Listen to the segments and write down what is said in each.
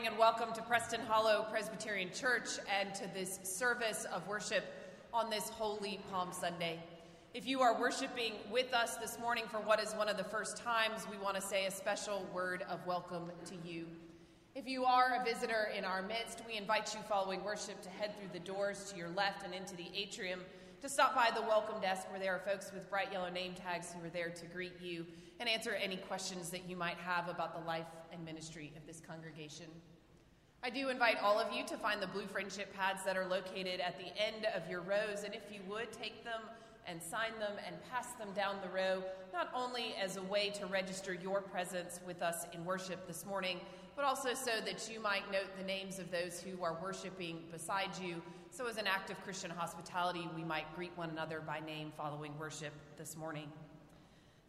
morning and welcome to Preston Hollow Presbyterian Church and to this service of worship on this holy Palm Sunday. If you are worshiping with us this morning for what is one of the first times, we want to say a special word of welcome to you. If you are a visitor in our midst, we invite you following worship to head through the doors to your left and into the atrium to stop by the welcome desk where there are folks with bright yellow name tags who are there to greet you and answer any questions that you might have about the life and ministry of this congregation. I do invite all of you to find the blue friendship pads that are located at the end of your rows, and if you would, take them and sign them and pass them down the row, not only as a way to register your presence with us in worship this morning, but also so that you might note the names of those who are worshiping beside you. So, as an act of Christian hospitality, we might greet one another by name following worship this morning.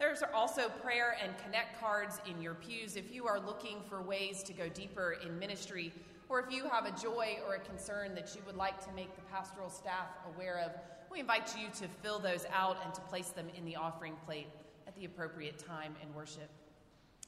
There's also prayer and connect cards in your pews if you are looking for ways to go deeper in ministry, or if you have a joy or a concern that you would like to make the pastoral staff aware of. We invite you to fill those out and to place them in the offering plate at the appropriate time in worship.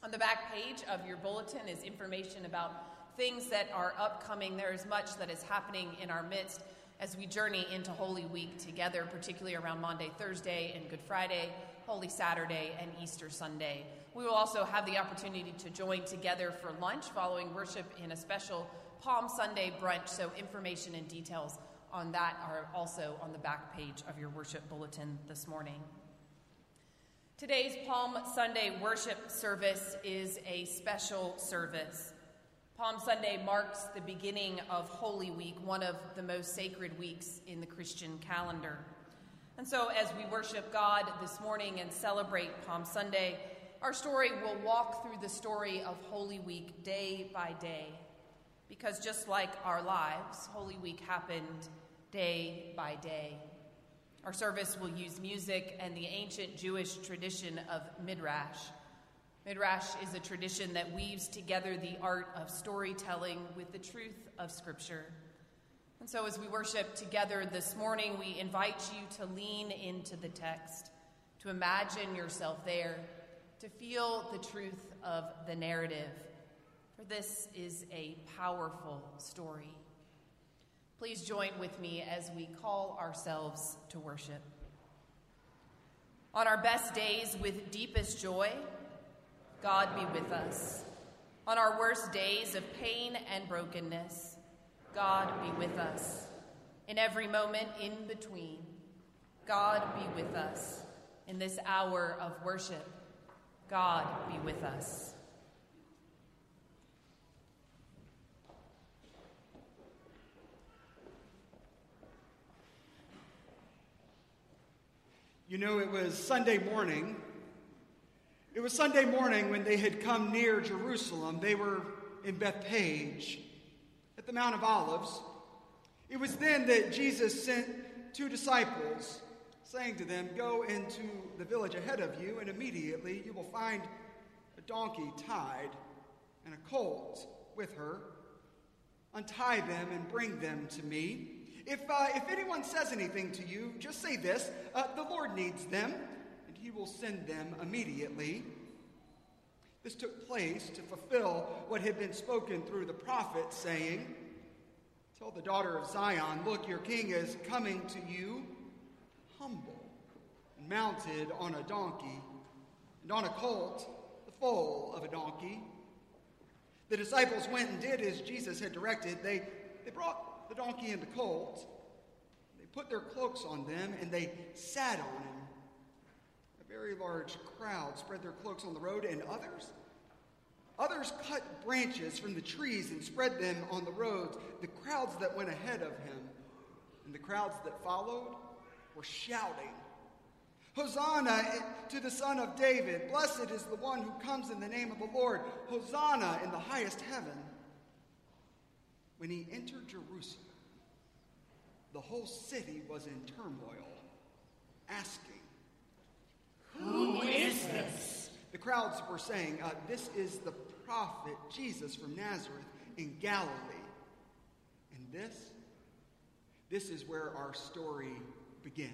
On the back page of your bulletin is information about things that are upcoming. There is much that is happening in our midst as we journey into Holy Week together, particularly around Maundy, Thursday, and Good Friday. Holy Saturday, and Easter Sunday. We will also have the opportunity to join together for lunch following worship in a special Palm Sunday brunch, so information and details on that are also on the back page of your worship bulletin this morning. Today's Palm Sunday worship service is a special service. Palm Sunday marks the beginning of Holy Week, one of the most sacred weeks in the Christian calendar. And so, as we worship God this morning and celebrate Palm Sunday, our story will walk through the story of Holy Week day by day. Because just like our lives, Holy Week happened day by day. Our service will use music and the ancient Jewish tradition of Midrash. Midrash is a tradition that weaves together the art of storytelling with the truth of Scripture. And so, as we worship together this morning, we invite you to lean into the text, to imagine yourself there, to feel the truth of the narrative. For this is a powerful story. Please join with me as we call ourselves to worship. On our best days with deepest joy, God be with us. On our worst days of pain and brokenness, God be with us. In every moment in between, God be with us. In this hour of worship, God be with us. You know, it was Sunday morning. It was Sunday morning when they had come near Jerusalem. They were in Bethphage at the Mount of Olives, it was then that Jesus sent two disciples, saying to them, Go into the village ahead of you, and immediately you will find a donkey tied and a colt with her. Untie them and bring them to me. If, uh, if anyone says anything to you, just say this uh, The Lord needs them, and he will send them immediately. This took place to fulfill what had been spoken through the prophet, saying, Tell the daughter of Zion, look, your king is coming to you, humble, and mounted on a donkey, and on a colt, the foal of a donkey. The disciples went and did as Jesus had directed. They, they brought the donkey and the colt, they put their cloaks on them, and they sat on him very large crowd spread their cloaks on the road, and others, others cut branches from the trees and spread them on the roads. The crowds that went ahead of him and the crowds that followed were shouting, Hosanna to the Son of David! Blessed is the one who comes in the name of the Lord! Hosanna in the highest heaven! When he entered Jerusalem, the whole city was in turmoil, asking, who is this? The crowds were saying, uh, This is the prophet Jesus from Nazareth in Galilee. And this, this is where our story begins.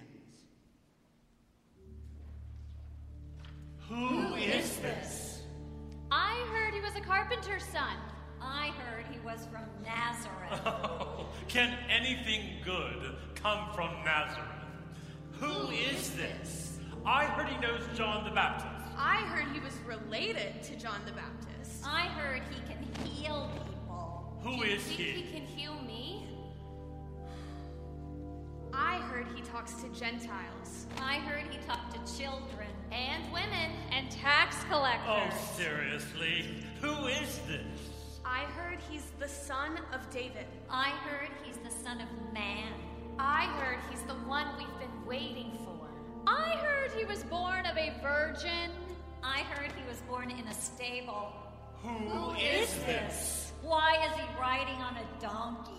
Who is this? I heard he was a carpenter's son. I heard he was from Nazareth. Oh, can anything good come from Nazareth? Who is this? I heard he knows John the Baptist. I heard he was related to John the Baptist. I heard he can heal people. Who Do you is he? he can heal me? I heard he talks to Gentiles. I heard he talked to children. And women. and tax collectors. Oh, seriously? Who is this? I heard he's the son of David. I heard he's the son of man. I heard he's the one we've been waiting for. I heard he was born of a virgin. I heard he was born in a stable. Who is this? Why is he riding on a donkey?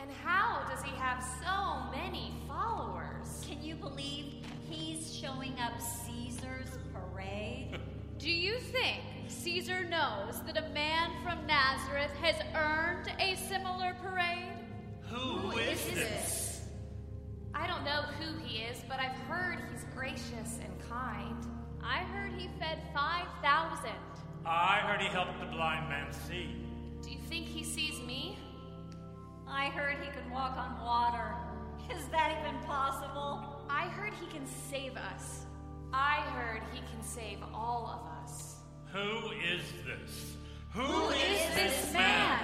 And how does he have so many followers? Can you believe he's showing up Caesar's parade? Do you think Caesar knows that a man from Nazareth has earned a similar parade? Who is this? I don't know who he is, but I've heard he's gracious and kind. I heard he fed 5,000. I heard he helped the blind man see. Do you think he sees me? I heard he could walk on water. Is that even possible? I heard he can save us. I heard he can save all of us. Who is this? Who is this man?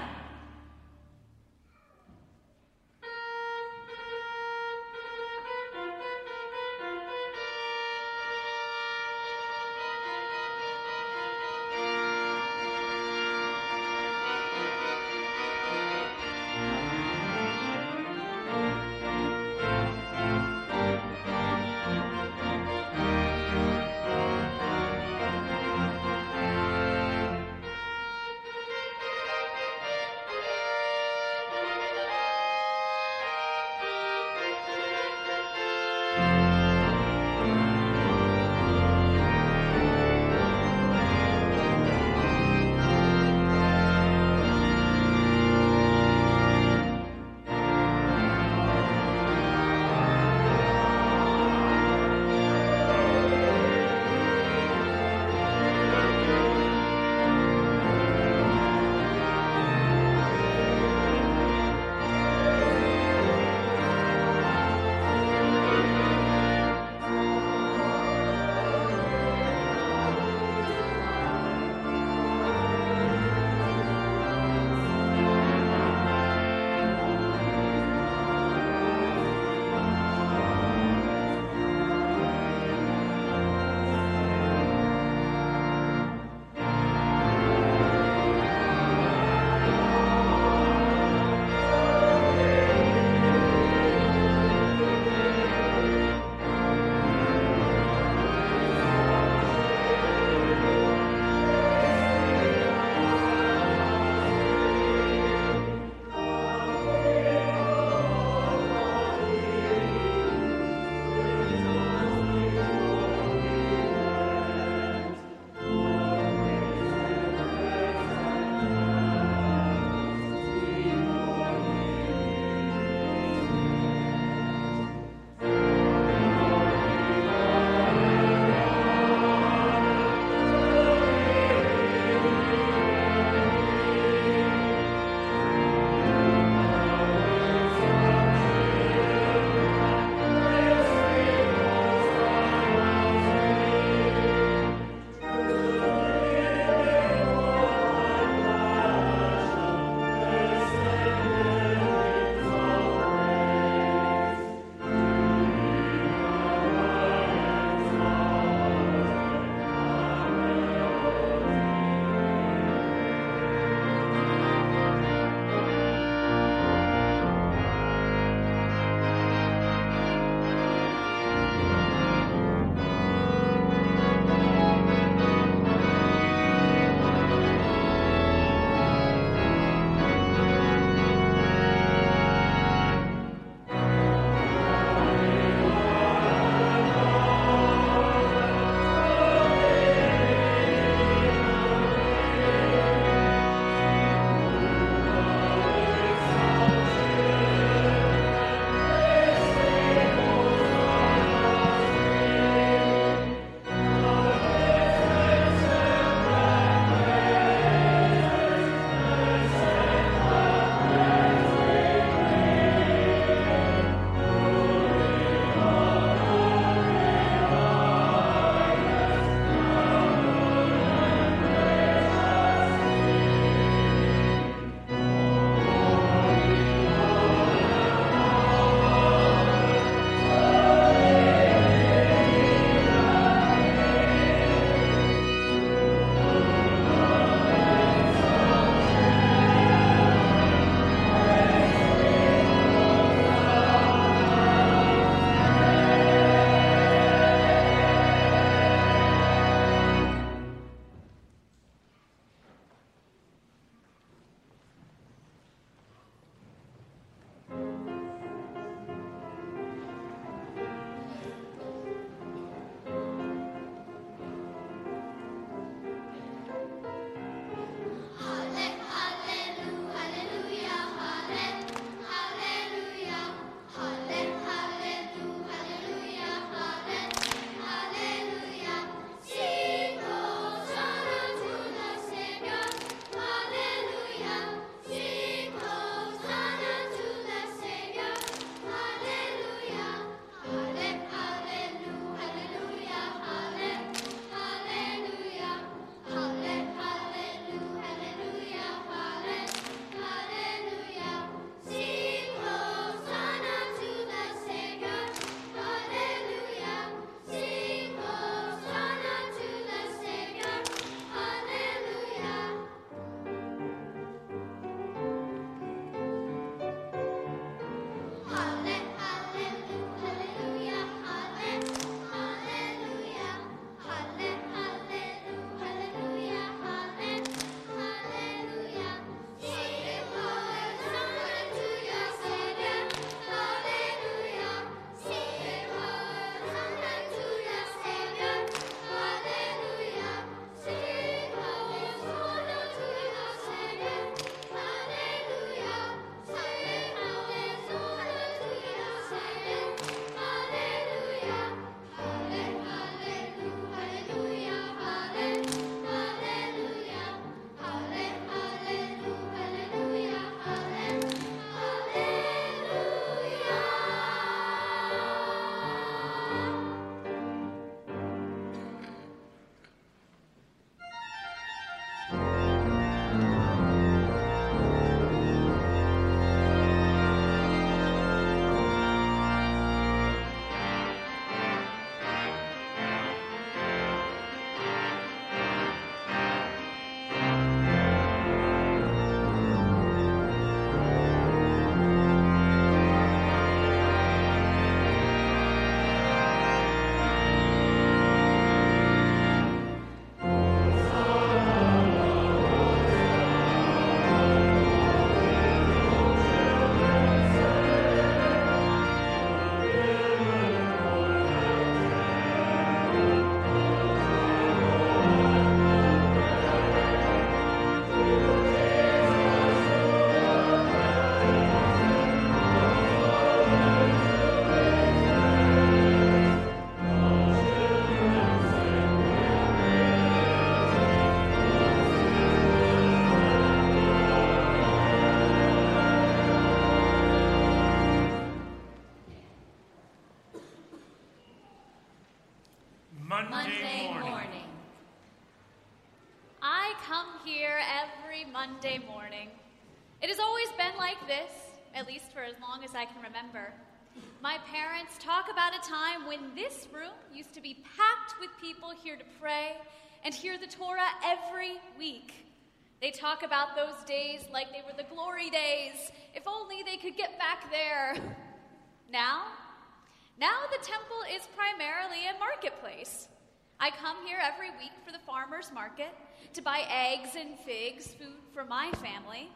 Monday morning. I come here every Monday morning. It has always been like this, at least for as long as I can remember. My parents talk about a time when this room used to be packed with people here to pray and hear the Torah every week. They talk about those days like they were the glory days. If only they could get back there. Now, now the temple is primarily a marketplace. I come here every week for the farmer's market to buy eggs and figs, food for my family,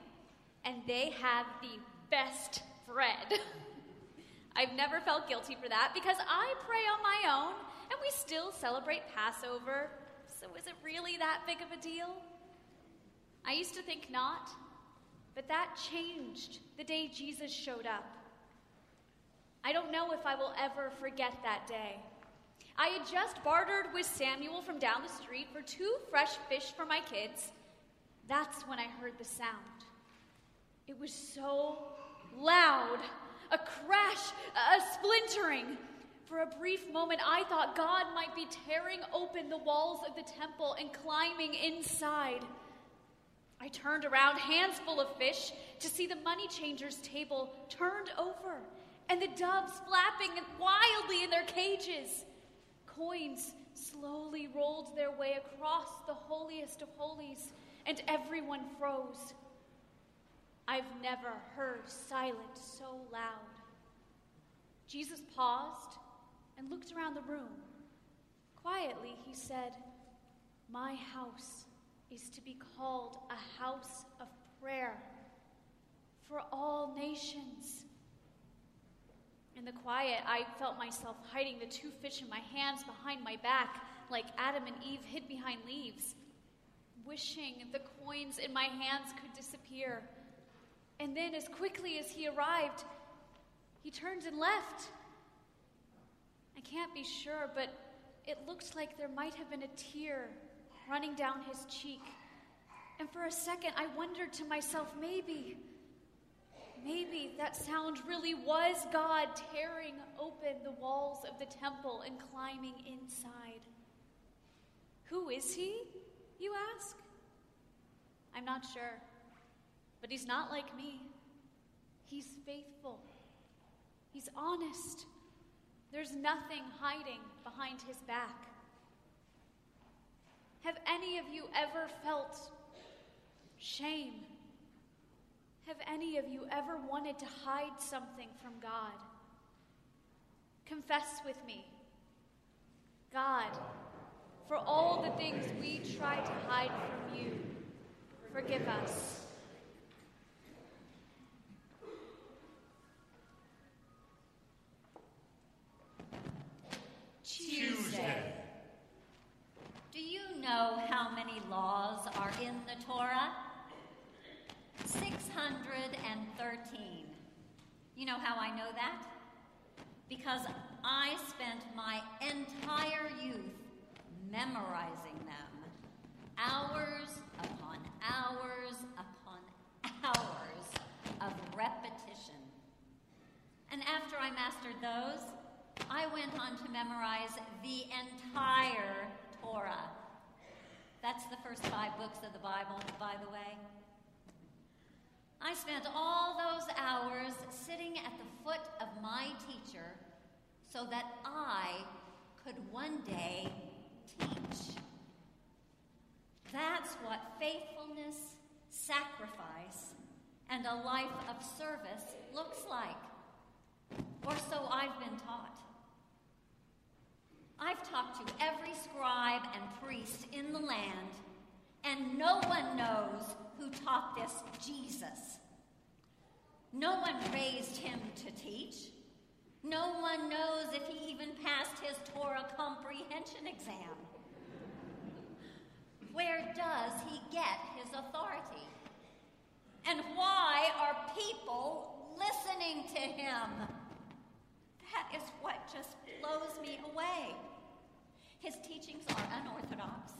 and they have the best bread. I've never felt guilty for that because I pray on my own and we still celebrate Passover. So is it really that big of a deal? I used to think not, but that changed the day Jesus showed up. I don't know if I will ever forget that day. I had just bartered with Samuel from down the street for two fresh fish for my kids. That's when I heard the sound. It was so loud a crash, a splintering. For a brief moment, I thought God might be tearing open the walls of the temple and climbing inside. I turned around, hands full of fish, to see the money changers' table turned over and the doves flapping wildly in their cages. Coins slowly rolled their way across the holiest of holies, and everyone froze. I've never heard silence so loud. Jesus paused and looked around the room. Quietly, he said, My house is to be called a house of prayer for all nations. The quiet, I felt myself hiding the two fish in my hands behind my back, like Adam and Eve hid behind leaves, wishing the coins in my hands could disappear. And then, as quickly as he arrived, he turned and left. I can't be sure, but it looked like there might have been a tear running down his cheek. And for a second, I wondered to myself, maybe, maybe that sound really was God tearing open the walls of the temple and climbing inside. Who is he, you ask? I'm not sure, but he's not like me. He's faithful, he's honest. There's nothing hiding behind his back. Have any of you ever felt shame? Have any of you ever wanted to hide something from God? Confess with me. God, for all the things we try to hide from you, forgive us. Tuesday. Do you know how many laws are in the Torah? 613. You know how I know that? Because I spent my entire youth memorizing them. Hours upon hours upon hours of repetition. And after I mastered those, I went on to memorize the entire Torah. That's the first five books of the Bible, by the way. I spent all those hours sitting at the foot of my teacher so that I could one day teach. That's what faithfulness, sacrifice, and a life of service looks like. Or so I've been taught. I've talked to every scribe and priest in the land, and no one knows who taught this Jesus. No one raised him to teach. No one knows if he even passed his Torah comprehension exam. Where does he get his authority? And why are people listening to him? That is what just blows me away. His teachings are unorthodox.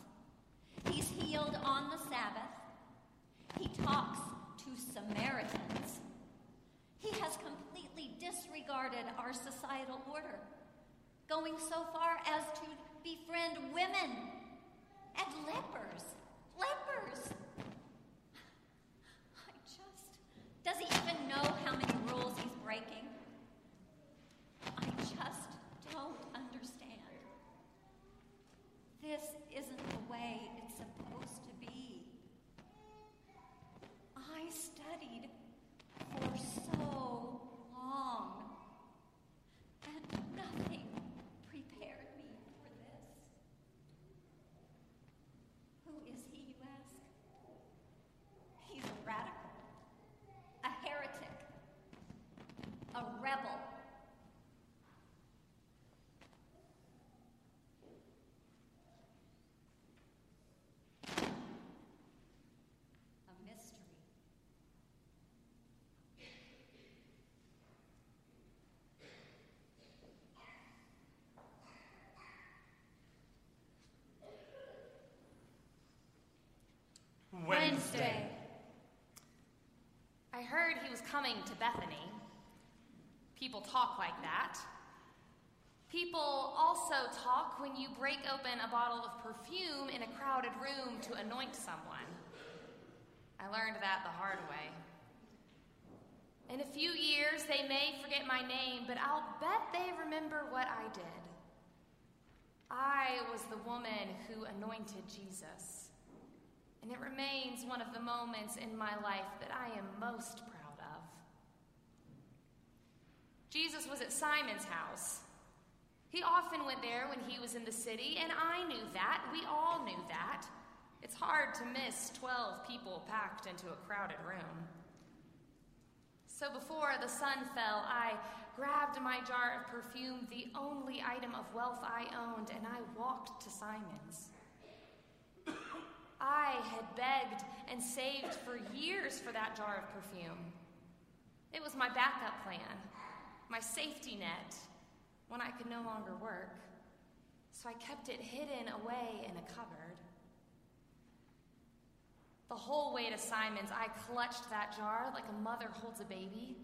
He's healed on the Sabbath. He talks to Samaritans. He has completely disregarded our societal order, going so far as to befriend women and lepers. Lepers! I just. Does he even know how many rules he's breaking? I just don't understand. This isn't the way it's supposed to be. I studied for so long, and nothing prepared me for this. Who is he, you ask? He's a radical, a heretic, a rebel. A mystery. Wednesday. I heard to Bethany. People talk like that. People also talk when you break open a bottle of perfume in a crowded room to anoint someone. I learned that the hard way. In a few years, they may forget my name, but I'll bet they remember what I did. I was the woman who anointed Jesus. And it remains one of the moments in my life that I am most proud of. Jesus was at Simon's house. He often went there when he was in the city, and I knew that. We all knew that. It's hard to miss 12 people packed into a crowded room. So before the sun fell, I grabbed my jar of perfume, the only item of wealth I owned, and I walked to Simon's. I had begged and saved for years for that jar of perfume. It was my backup plan, my safety net when I could no longer work. So I kept it hidden away in a cupboard. The whole way to Simon's, I clutched that jar like a mother holds a baby,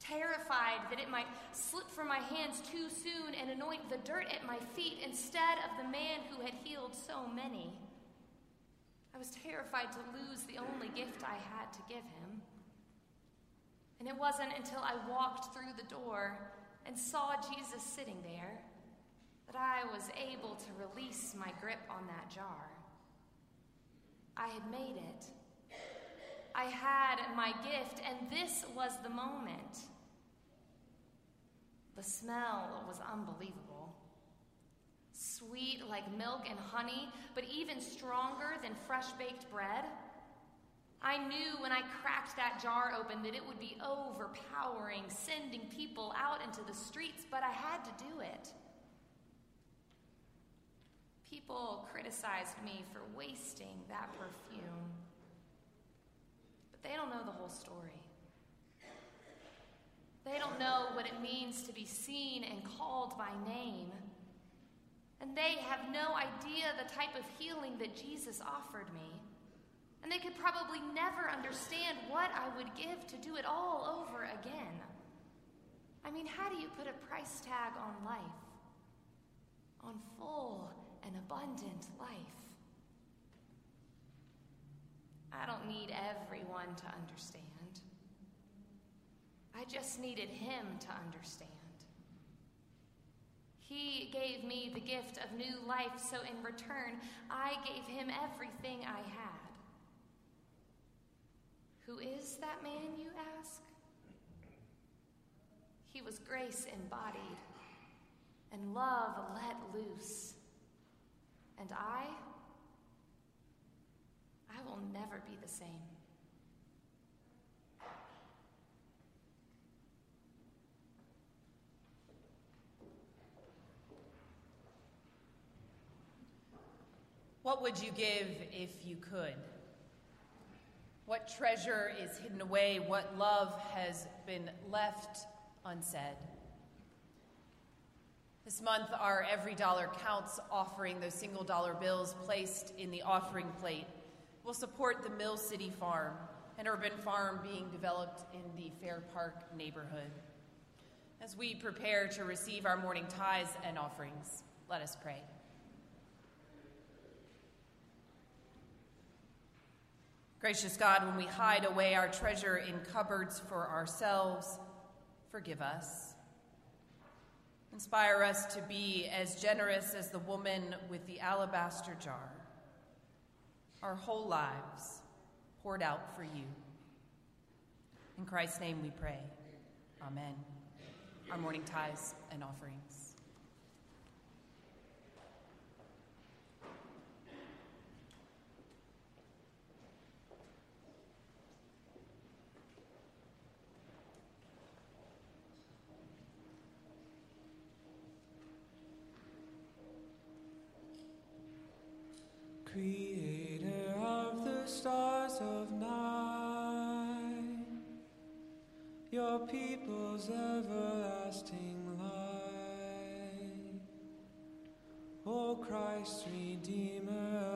terrified that it might slip from my hands too soon and anoint the dirt at my feet instead of the man who had healed so many. I was terrified to lose the only gift I had to give him. And it wasn't until I walked through the door and saw Jesus sitting there that I was able to release my grip on that jar. I had made it. I had my gift, and this was the moment. The smell was unbelievable. Sweet like milk and honey, but even stronger than fresh baked bread. I knew when I cracked that jar open that it would be overpowering, sending people out into the streets, but I had to do it. People criticized me for wasting that perfume, but they don't know the whole story. They don't know what it means to be seen and called by name. And they have no idea the type of healing that Jesus offered me. And they could probably never understand what I would give to do it all over again. I mean, how do you put a price tag on life? On full and abundant life? I don't need everyone to understand. I just needed him to understand. He gave me the gift of new life, so in return, I gave him everything I had. Who is that man, you ask? He was grace embodied and love let loose. And I, I will never be the same. What would you give if you could? What treasure is hidden away? What love has been left unsaid? This month, our Every Dollar Counts offering, those single dollar bills placed in the offering plate, will support the Mill City Farm, an urban farm being developed in the Fair Park neighborhood. As we prepare to receive our morning tithes and offerings, let us pray. Gracious God, when we hide away our treasure in cupboards for ourselves, forgive us. Inspire us to be as generous as the woman with the alabaster jar, our whole lives poured out for you. In Christ's name we pray. Amen. Our morning tithes and offerings. Creator of the stars of night, your people's everlasting light. O Christ, Redeemer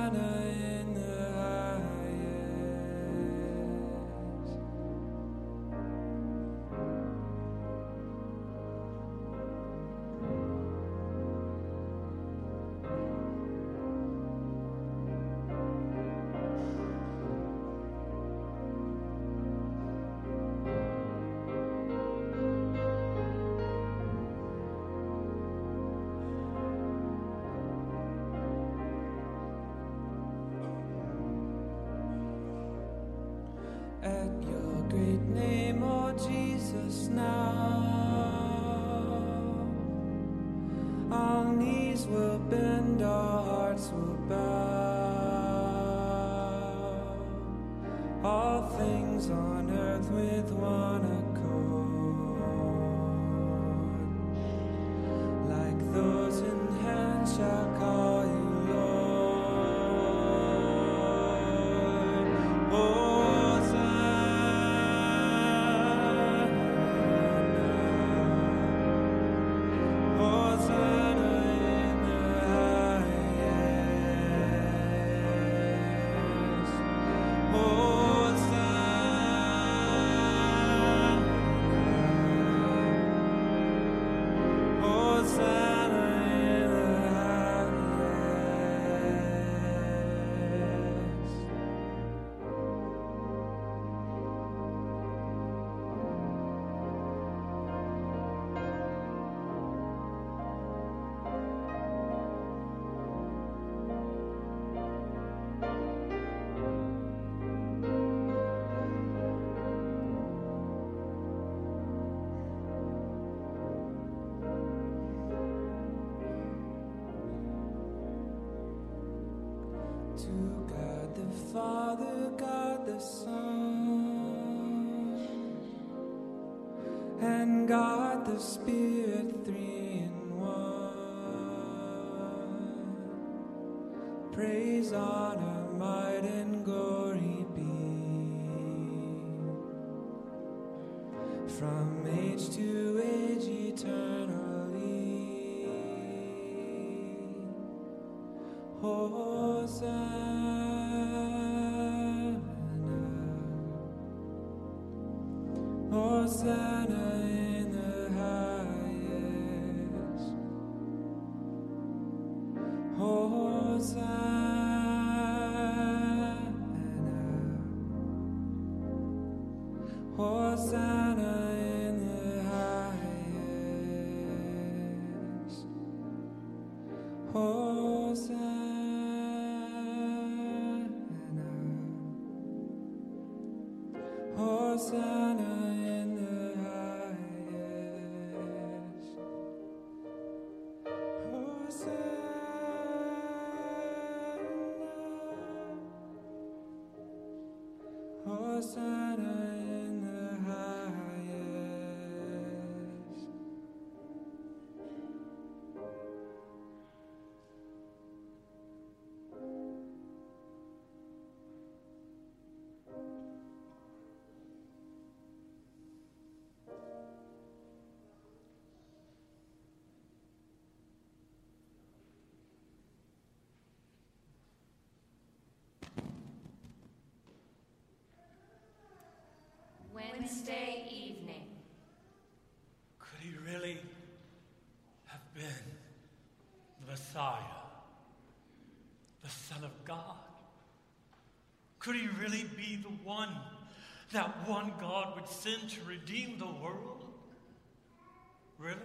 Jesus, now the Spirit, three in one. Praise, honor, Wednesday evening. Could he really have been the Messiah, the Son of God? Could he really be the one that one God would send to redeem the world? Really?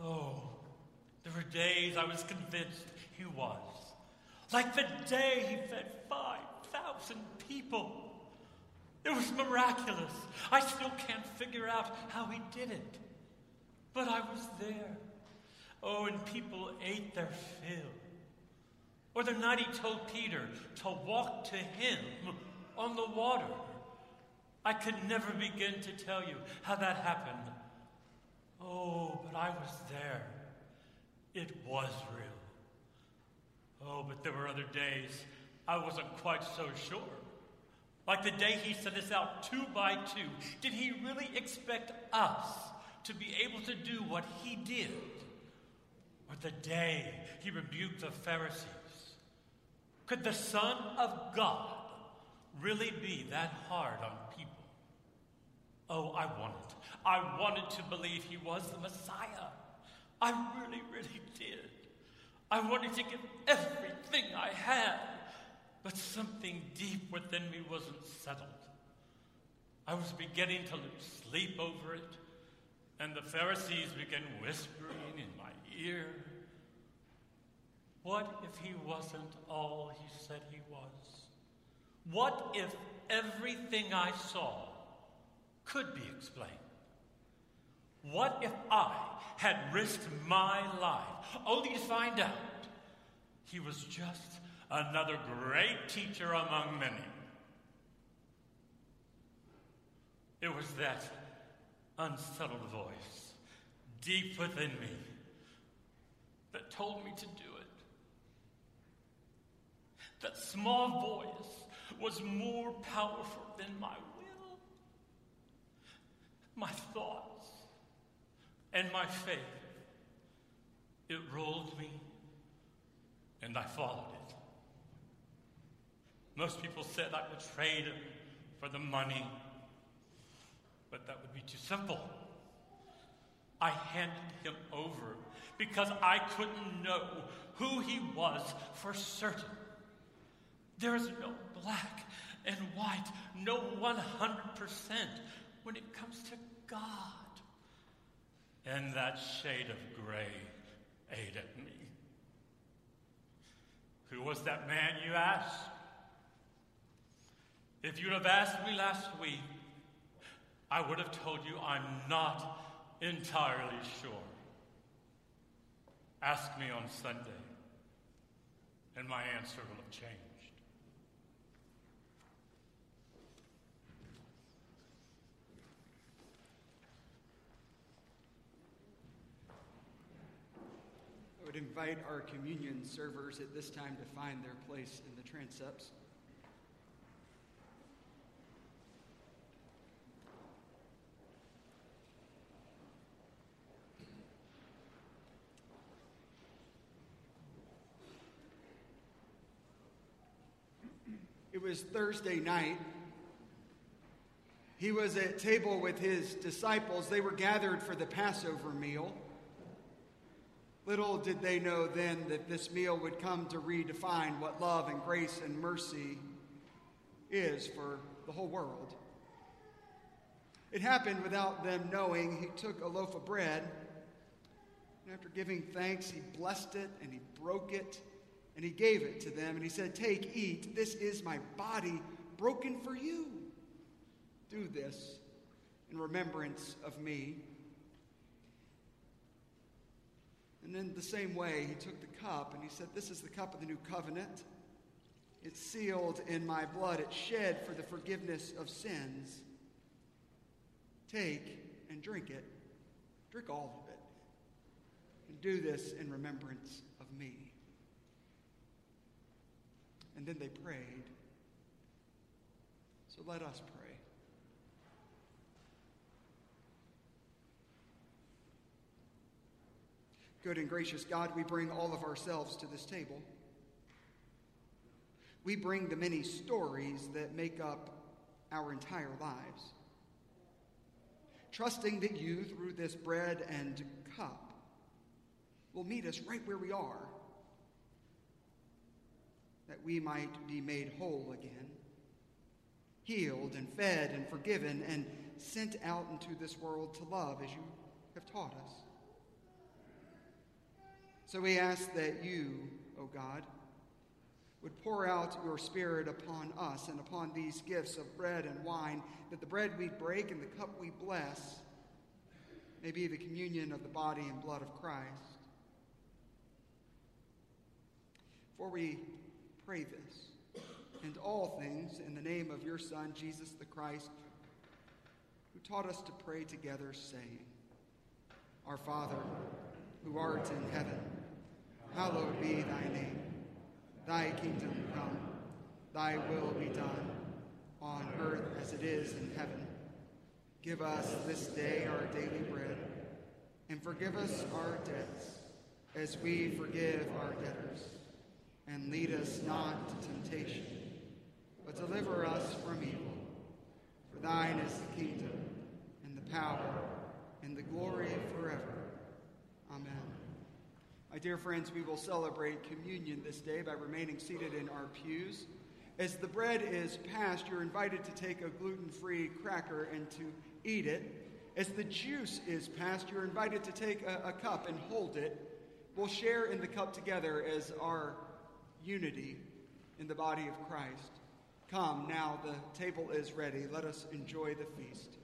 Oh, there were days I was convinced he was. Like the day he fed 5,000 people. It was miraculous. I still can't figure out how he did it. But I was there. Oh, and people ate their fill. Or the night he told Peter to walk to him on the water. I could never begin to tell you how that happened. Oh, but I was there. It was real. Oh, but there were other days I wasn't quite so sure. Like the day he sent us out two by two, did he really expect us to be able to do what he did? Or the day he rebuked the Pharisees? Could the Son of God really be that hard on people? Oh, I wanted. I wanted to believe he was the Messiah. I really, really did. I wanted to give everything I had but something deep within me wasn't settled. I was beginning to lose sleep over it, and the Pharisees began whispering in my ear. What if he wasn't all he said he was? What if everything I saw could be explained? What if I had risked my life only to find out he was just another great teacher among many. It was that unsettled voice deep within me that told me to do it. That small voice was more powerful than my will, my thoughts, and my faith. It ruled me, and I followed it. Most people said I betrayed him for the money, but that would be too simple. I handed him over because I couldn't know who he was for certain. There is no black and white, no 100% when it comes to God. And that shade of gray ate at me. Who was that man, you ask? If you'd have asked me last week, I would have told you I'm not entirely sure. Ask me on Sunday, and my answer will have changed. I would invite our communion servers at this time to find their place in the transepts. Was Thursday night. He was at table with his disciples. They were gathered for the Passover meal. Little did they know then that this meal would come to redefine what love and grace and mercy is for the whole world. It happened without them knowing. He took a loaf of bread, and after giving thanks, he blessed it and he broke it and he gave it to them, and he said, Take, eat. This is my body broken for you. Do this in remembrance of me. And in the same way, he took the cup and he said, This is the cup of the new covenant. It's sealed in my blood, it's shed for the forgiveness of sins. Take and drink it. Drink all of it. And do this in remembrance of me. And then they prayed. So let us pray. Good and gracious God, we bring all of ourselves to this table. We bring the many stories that make up our entire lives. Trusting that you, through this bread and cup, will meet us right where we are, that we might be made whole again, healed and fed and forgiven and sent out into this world to love as you have taught us. So we ask that you, O oh God, would pour out your Spirit upon us and upon these gifts of bread and wine, that the bread we break and the cup we bless may be the communion of the body and blood of Christ. For we pray this and all things in the name of your Son, Jesus the Christ, who taught us to pray together, saying, Our Father, who art in heaven, hallowed be thy name. Thy kingdom come, thy will be done, on earth as it is in heaven. Give us this day our daily bread, and forgive us our debts, as we forgive our debtors and lead us not to temptation, but deliver us from evil. For thine is the kingdom, and the power, and the glory forever. Amen. My dear friends, we will celebrate communion this day by remaining seated in our pews. As the bread is passed, you're invited to take a gluten free cracker and to eat it. As the juice is passed, you're invited to take a, a cup and hold it. We'll share in the cup together as our unity in the body of Christ. Come, now the table is ready. Let us enjoy the feast.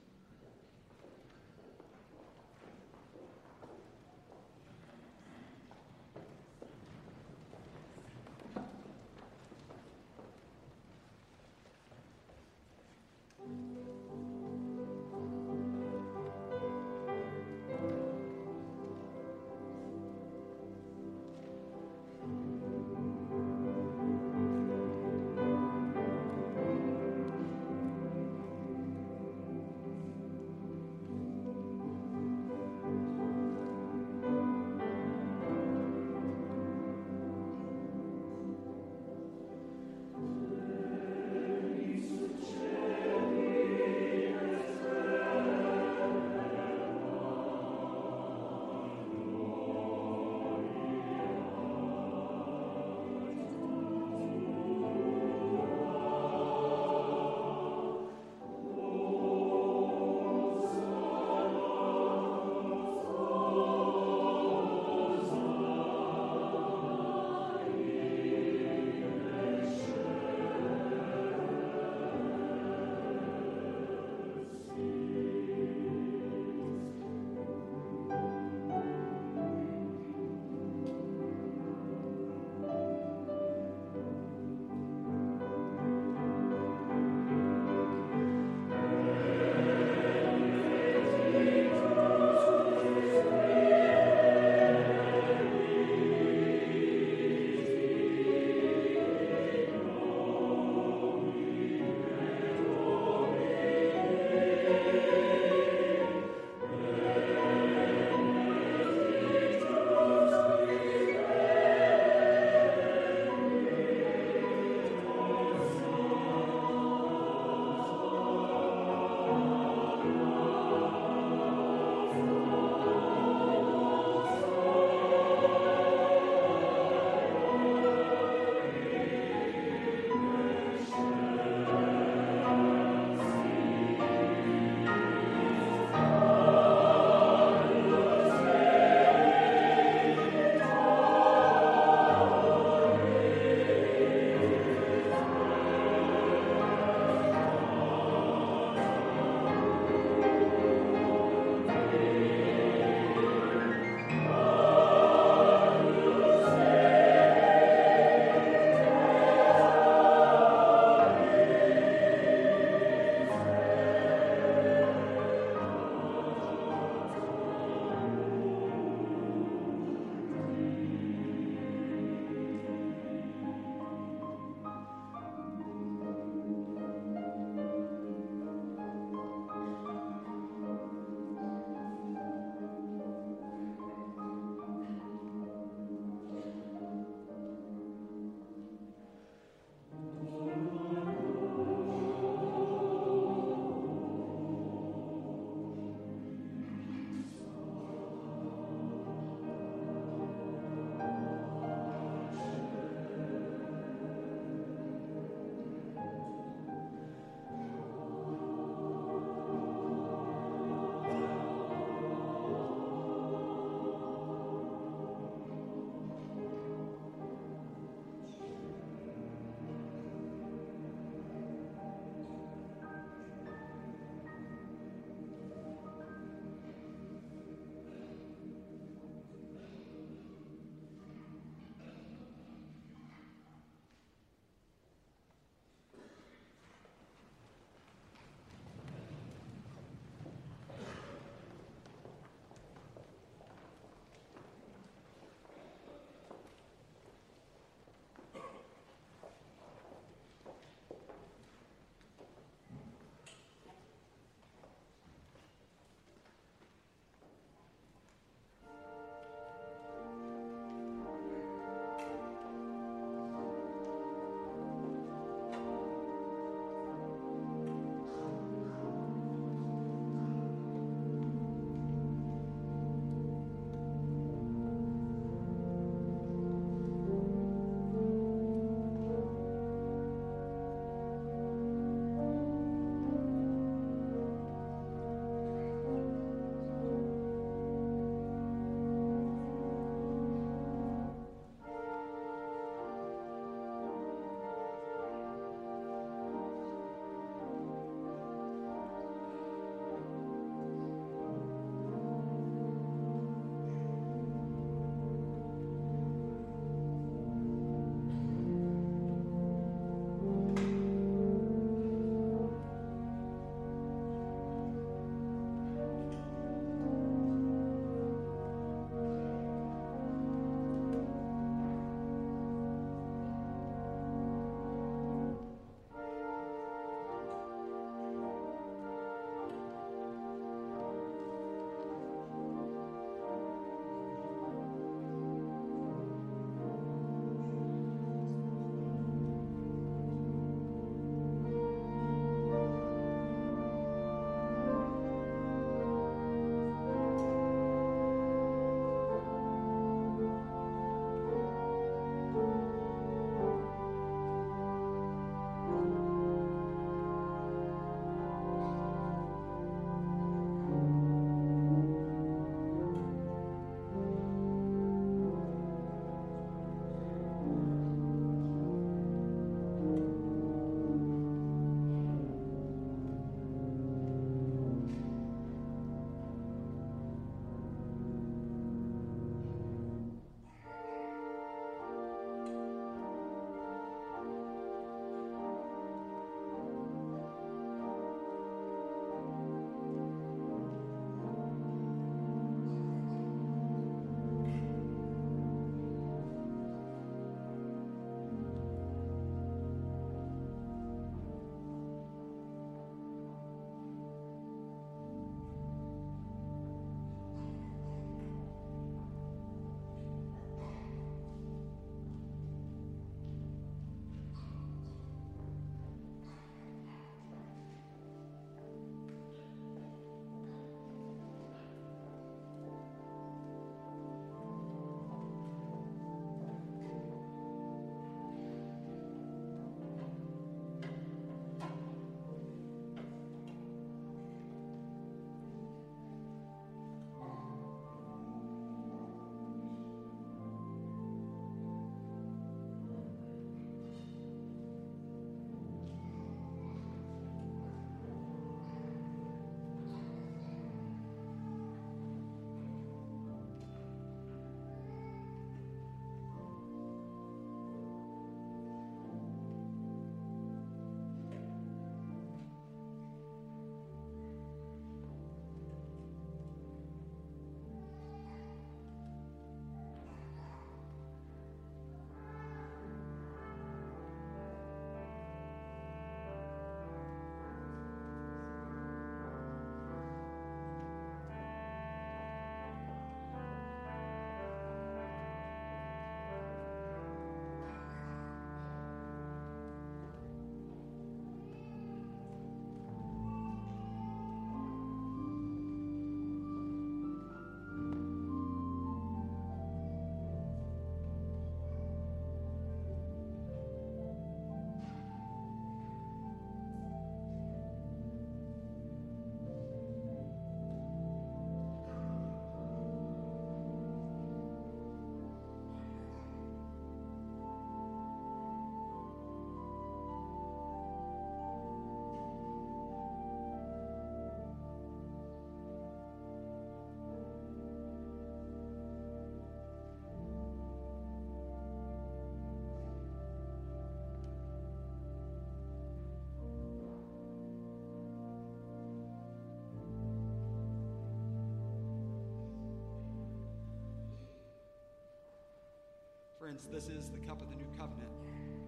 Friends, this is the cup of the new covenant.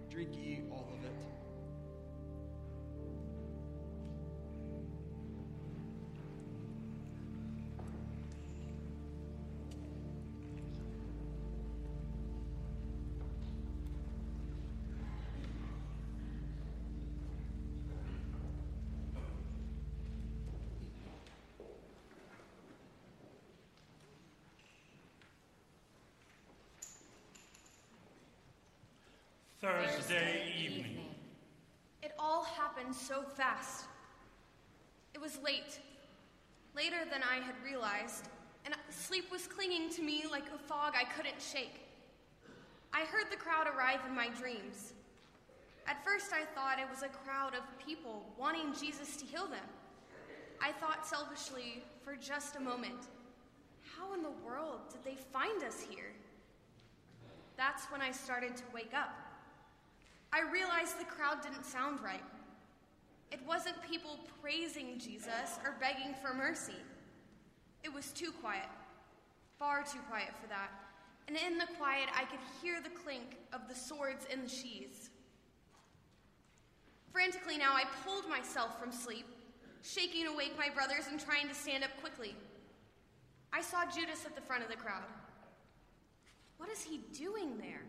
Drink ye all of it. Thursday evening. It all happened so fast. It was late, later than I had realized, and sleep was clinging to me like a fog I couldn't shake. I heard the crowd arrive in my dreams. At first, I thought it was a crowd of people wanting Jesus to heal them. I thought selfishly for just a moment, how in the world did they find us here? That's when I started to wake up. I realized the crowd didn't sound right. It wasn't people praising Jesus or begging for mercy. It was too quiet, far too quiet for that. And in the quiet, I could hear the clink of the swords in the sheaths. Frantically now, I pulled myself from sleep, shaking awake my brothers and trying to stand up quickly. I saw Judas at the front of the crowd. What is he doing there?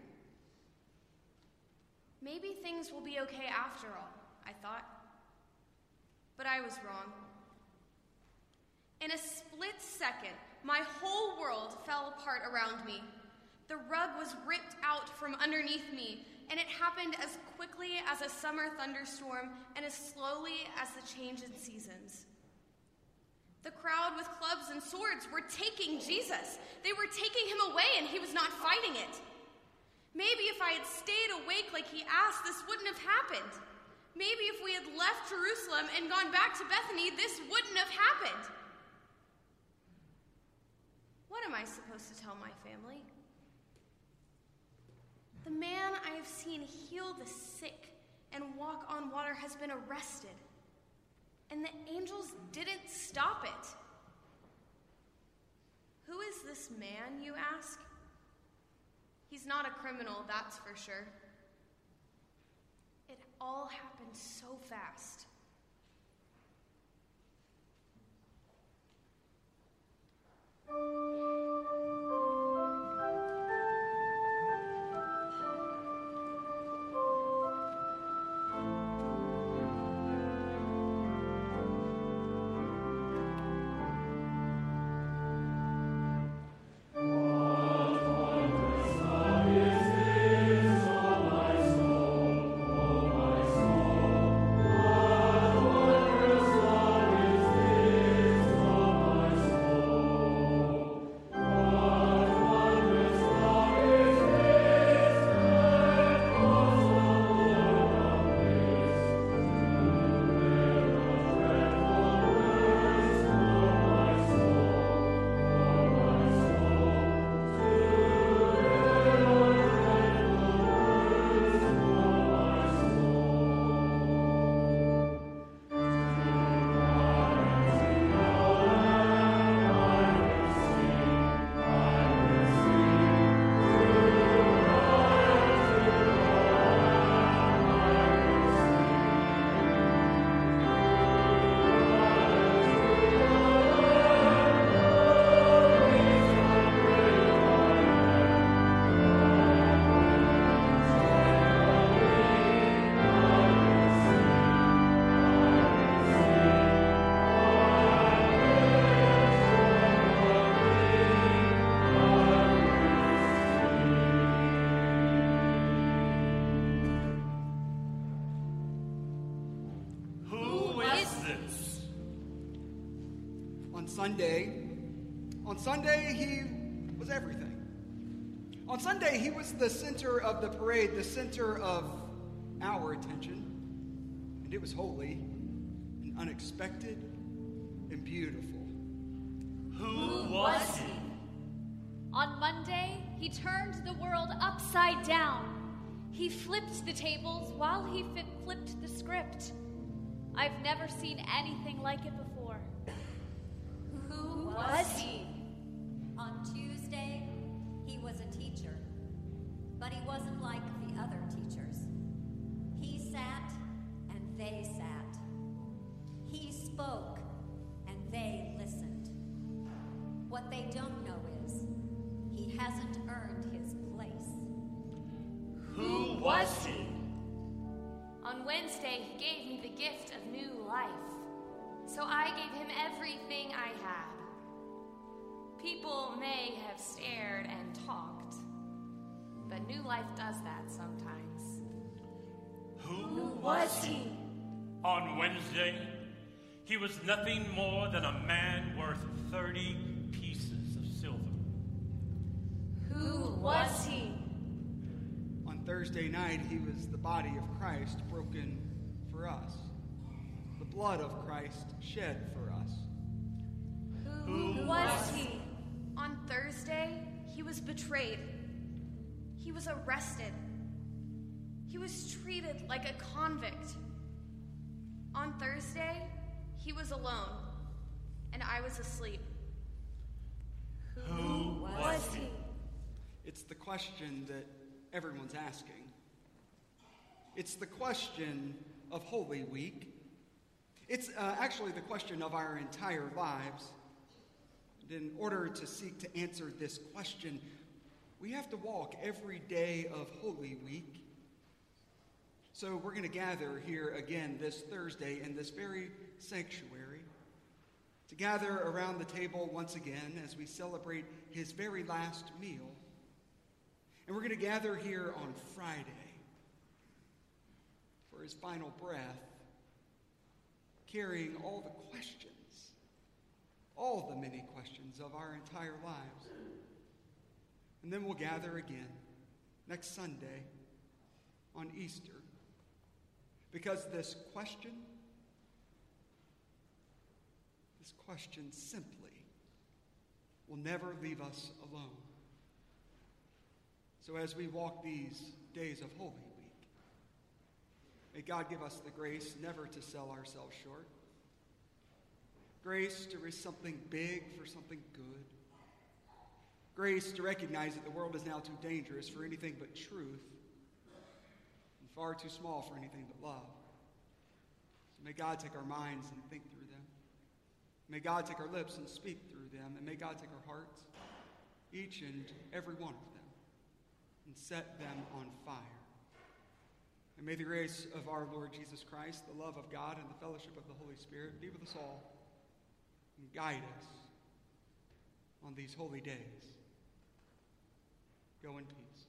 Maybe things will be okay after all, I thought. But I was wrong. In a split second, my whole world fell apart around me. The rug was ripped out from underneath me, and it happened as quickly as a summer thunderstorm and as slowly as the change in seasons. The crowd with clubs and swords were taking Jesus. They were taking him away, and he was not fighting it. Maybe if I had stayed awake like he asked, this wouldn't have happened. Maybe if we had left Jerusalem and gone back to Bethany, this wouldn't have happened. What am I supposed to tell my family? The man I have seen heal the sick and walk on water has been arrested, and the angels didn't stop it. Who is this man, you ask? He's not a criminal, that's for sure. It all happened so fast. Sunday, on Sunday, he was everything. On Sunday, he was the center of the parade, the center of our attention. And it was holy and unexpected and beautiful. Who was he? On Monday, he turned the world upside down. He flipped the tables while he flipped the script. I've never seen anything like it before. Who was he? On Tuesday, he was a teacher. But he wasn't like the other teachers. He sat and they sat. He spoke and they listened. What they don't know is he hasn't earned his place. Who was he? On Wednesday, he gave me the gift of new life. So I gave him everything I had. People may have stared and talked, but new life does that sometimes. Who was he? On Wednesday, he was nothing more than a man worth 30 pieces of silver. Who was he? On Thursday night, he was the body of Christ broken for us, the blood of Christ shed for us. Who was he? On Thursday, he was betrayed. He was arrested. He was treated like a convict. On Thursday, he was alone, and I was asleep. Who was he? It's the question that everyone's asking. It's the question of Holy Week. It's uh, actually the question of our entire lives. In order to seek to answer this question, we have to walk every day of Holy Week. So we're going to gather here again this Thursday in this very sanctuary to gather around the table once again as we celebrate his very last meal. And we're going to gather here on Friday for his final breath, carrying all the questions, all the many questions of our entire lives. And then we'll gather again next Sunday on Easter because this question, this question simply will never leave us alone. So, as we walk these days of Holy Week, may God give us the grace never to sell ourselves short, grace to risk something big for something good, grace to recognize that the world is now too dangerous for anything but truth, and far too small for anything but love. So, may God take our minds and think through them. May God take our lips and speak through them, and may God take our hearts, each and every one of them and set them on fire. And may the grace of our Lord Jesus Christ, the love of God, and the fellowship of the Holy Spirit be with us all and guide us on these holy days. Go in peace.